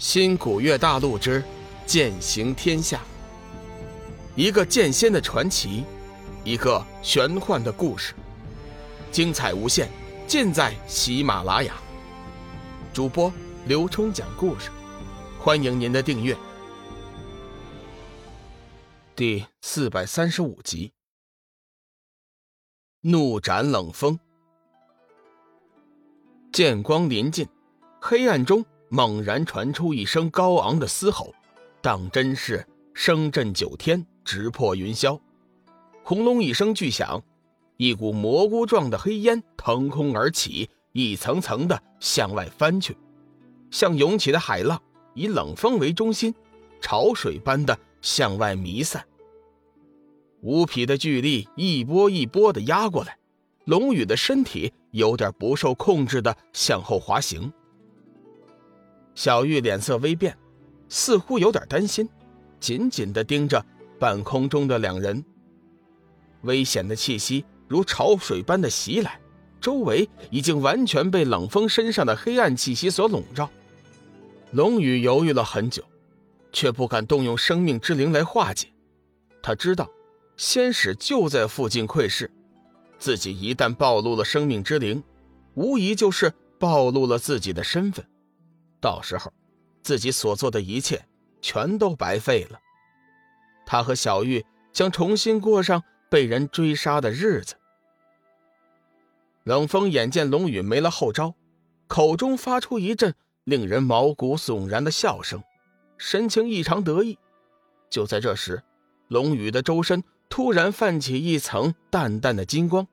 新古月大陆之剑行天下，一个剑仙的传奇，一个玄幻的故事，精彩无限，尽在喜马拉雅。主播刘冲讲故事，欢迎您的订阅。第四百三十五集，怒斩冷风。剑光临近，黑暗中。猛然传出一声高昂的嘶吼，当真是声震九天，直破云霄。轰隆一声巨响，一股蘑菇状的黑烟腾空而起，一层层的向外翻去，像涌起的海浪，以冷风为中心，潮水般的向外弥散。无匹的巨力一波一波的压过来，龙宇的身体有点不受控制的向后滑行。小玉脸色微变，似乎有点担心，紧紧地盯着半空中的两人。危险的气息如潮水般的袭来，周围已经完全被冷风身上的黑暗气息所笼罩。龙宇犹豫了很久，却不敢动用生命之灵来化解。他知道，仙使就在附近窥视，自己一旦暴露了生命之灵，无疑就是暴露了自己的身份。到时候，自己所做的一切全都白费了。他和小玉将重新过上被人追杀的日子。冷风眼见龙宇没了后招，口中发出一阵令人毛骨悚然的笑声，神情异常得意。就在这时，龙宇的周身突然泛起一层淡淡的金光，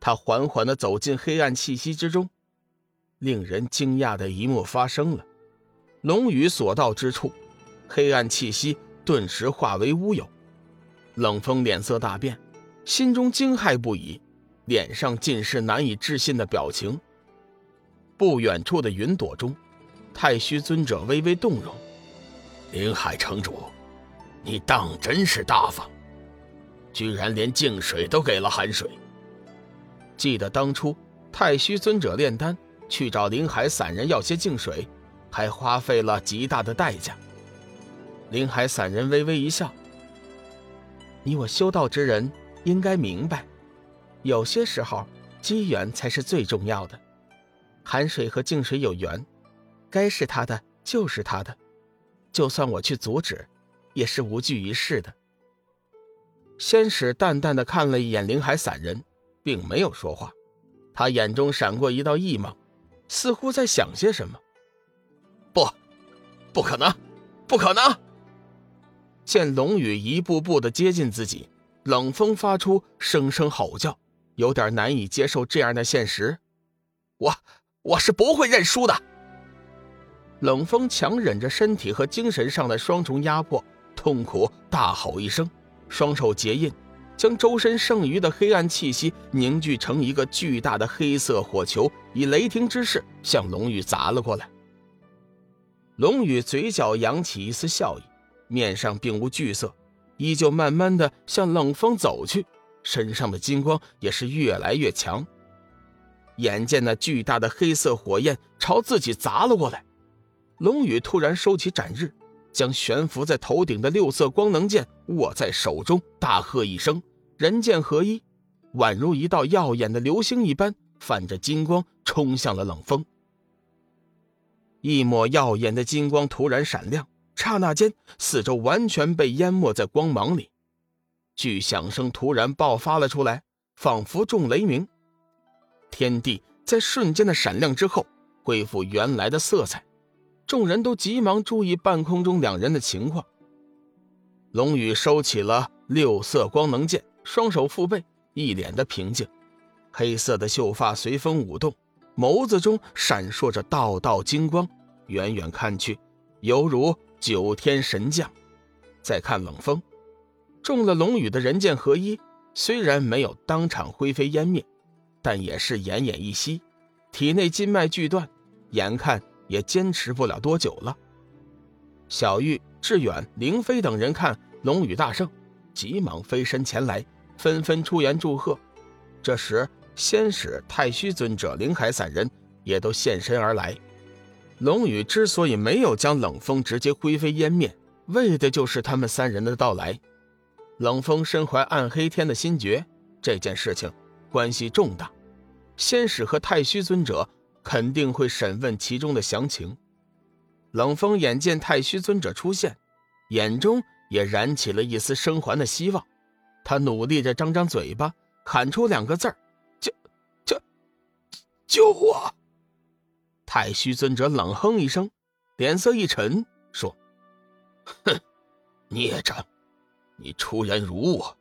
他缓缓地走进黑暗气息之中。令人惊讶的一幕发生了。龙宇所到之处，黑暗气息顿时化为乌有。冷风脸色大变，心中惊骇不已，脸上尽是难以置信的表情。不远处的云朵中，太虚尊者微微动容：“林海城主，你当真是大方，居然连净水都给了寒水。记得当初太虚尊者炼丹去找灵海散人要些净水。”还花费了极大的代价。林海散人微微一笑：“你我修道之人应该明白，有些时候机缘才是最重要的。寒水和净水有缘，该是他的就是他的，就算我去阻止，也是无济于事的。”仙使淡淡的看了一眼林海散人，并没有说话，他眼中闪过一道异芒，似乎在想些什么。不，不可能，不可能！见龙宇一步步的接近自己，冷风发出声声吼叫，有点难以接受这样的现实。我，我是不会认输的。冷风强忍着身体和精神上的双重压迫，痛苦大吼一声，双手结印，将周身剩余的黑暗气息凝聚成一个巨大的黑色火球，以雷霆之势向龙宇砸了过来。龙宇嘴角扬起一丝笑意，面上并无惧色，依旧慢慢的向冷风走去，身上的金光也是越来越强。眼见那巨大的黑色火焰朝自己砸了过来，龙宇突然收起斩日，将悬浮在头顶的六色光能剑握在手中，大喝一声：“人剑合一！”宛如一道耀眼的流星一般，泛着金光冲向了冷风。一抹耀眼的金光突然闪亮，刹那间，四周完全被淹没在光芒里。巨响声突然爆发了出来，仿佛中雷鸣。天地在瞬间的闪亮之后恢复原来的色彩。众人都急忙注意半空中两人的情况。龙宇收起了六色光能剑，双手负背，一脸的平静。黑色的秀发随风舞动。眸子中闪烁着道道金光，远远看去，犹如九天神将。再看冷风，中了龙羽的人剑合一，虽然没有当场灰飞烟灭，但也是奄奄一息，体内筋脉俱断，眼看也坚持不了多久了。小玉、志远、凌飞等人看龙羽大胜，急忙飞身前来，纷纷出言祝贺。这时。仙使太虚尊者、灵海散人也都现身而来。龙宇之所以没有将冷风直接灰飞烟灭，为的就是他们三人的到来。冷风身怀暗黑天的心诀，这件事情关系重大，仙使和太虚尊者肯定会审问其中的详情。冷风眼见太虚尊者出现，眼中也燃起了一丝生还的希望。他努力着张张嘴巴，喊出两个字儿：“救，救，救我！”太虚尊者冷哼一声，脸色一沉，说：“哼，孽障，你出言辱我，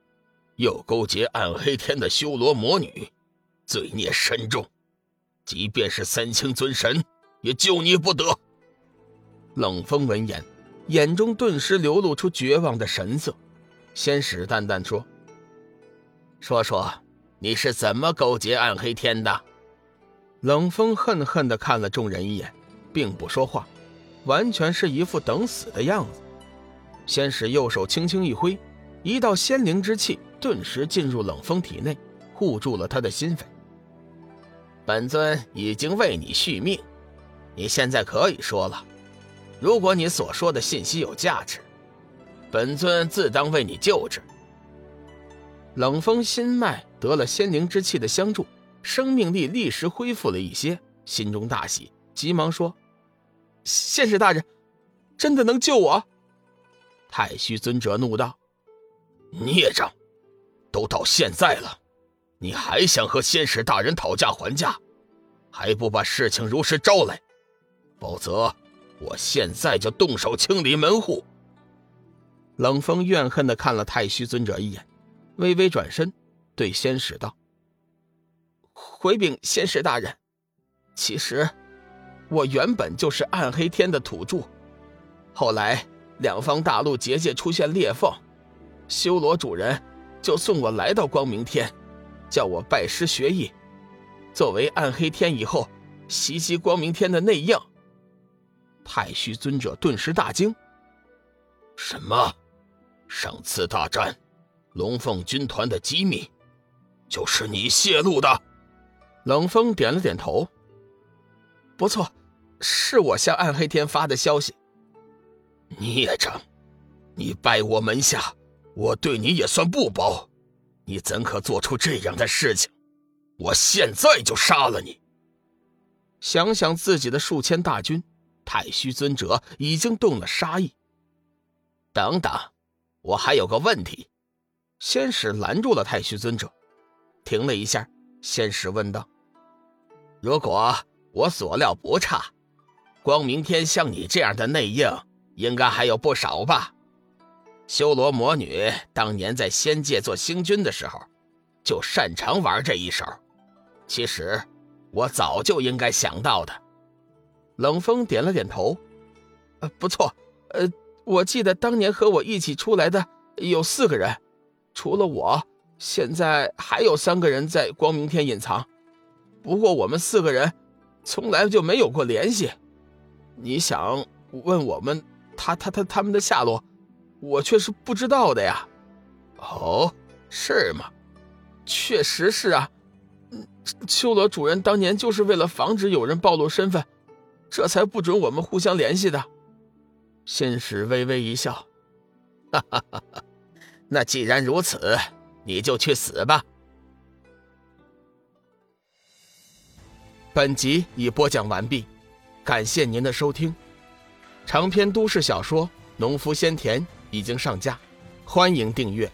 又勾结暗黑天的修罗魔女，罪孽深重，即便是三清尊神也救你不得。”冷风闻言，眼中顿时流露出绝望的神色。仙使淡淡说：“说说，你是怎么勾结暗黑天的？”冷风恨恨地看了众人一眼，并不说话，完全是一副等死的样子。先使右手轻轻一挥，一道仙灵之气顿时进入冷风体内，护住了他的心扉。本尊已经为你续命，你现在可以说了。如果你所说的信息有价值，本尊自当为你救治。冷风心脉得了仙灵之气的相助。生命力立时恢复了一些，心中大喜，急忙说：“仙使大人，真的能救我？”太虚尊者怒道：“孽障，都到现在了，你还想和仙使大人讨价还价，还不把事情如实招来？否则，我现在就动手清理门户。”冷风怨恨的看了太虚尊者一眼，微微转身对仙使道。回禀仙使大人，其实我原本就是暗黑天的土著，后来两方大陆结界出现裂缝，修罗主人就送我来到光明天，叫我拜师学艺，作为暗黑天以后袭击光明天的内应。太虚尊者顿时大惊：“什么？上次大战，龙凤军团的机密，就是你泄露的？”冷风点了点头。不错，是我向暗黑天发的消息。孽障，你拜我门下，我对你也算不薄。你怎可做出这样的事情？我现在就杀了你！想想自己的数千大军，太虚尊者已经动了杀意。等等，我还有个问题。仙使拦住了太虚尊者，停了一下，仙使问道。如果我所料不差，光明天像你这样的内应应该还有不少吧？修罗魔女当年在仙界做星君的时候，就擅长玩这一手。其实我早就应该想到的。冷风点了点头，呃，不错，呃，我记得当年和我一起出来的有四个人，除了我，现在还有三个人在光明天隐藏。不过我们四个人从来就没有过联系，你想问我们他他他他们的下落，我却是不知道的呀。哦，是吗？确实是啊。修罗主人当年就是为了防止有人暴露身份，这才不准我们互相联系的。仙使微微一笑，哈哈哈哈。那既然如此，你就去死吧。本集已播讲完毕，感谢您的收听。长篇都市小说《农夫先田》已经上架，欢迎订阅。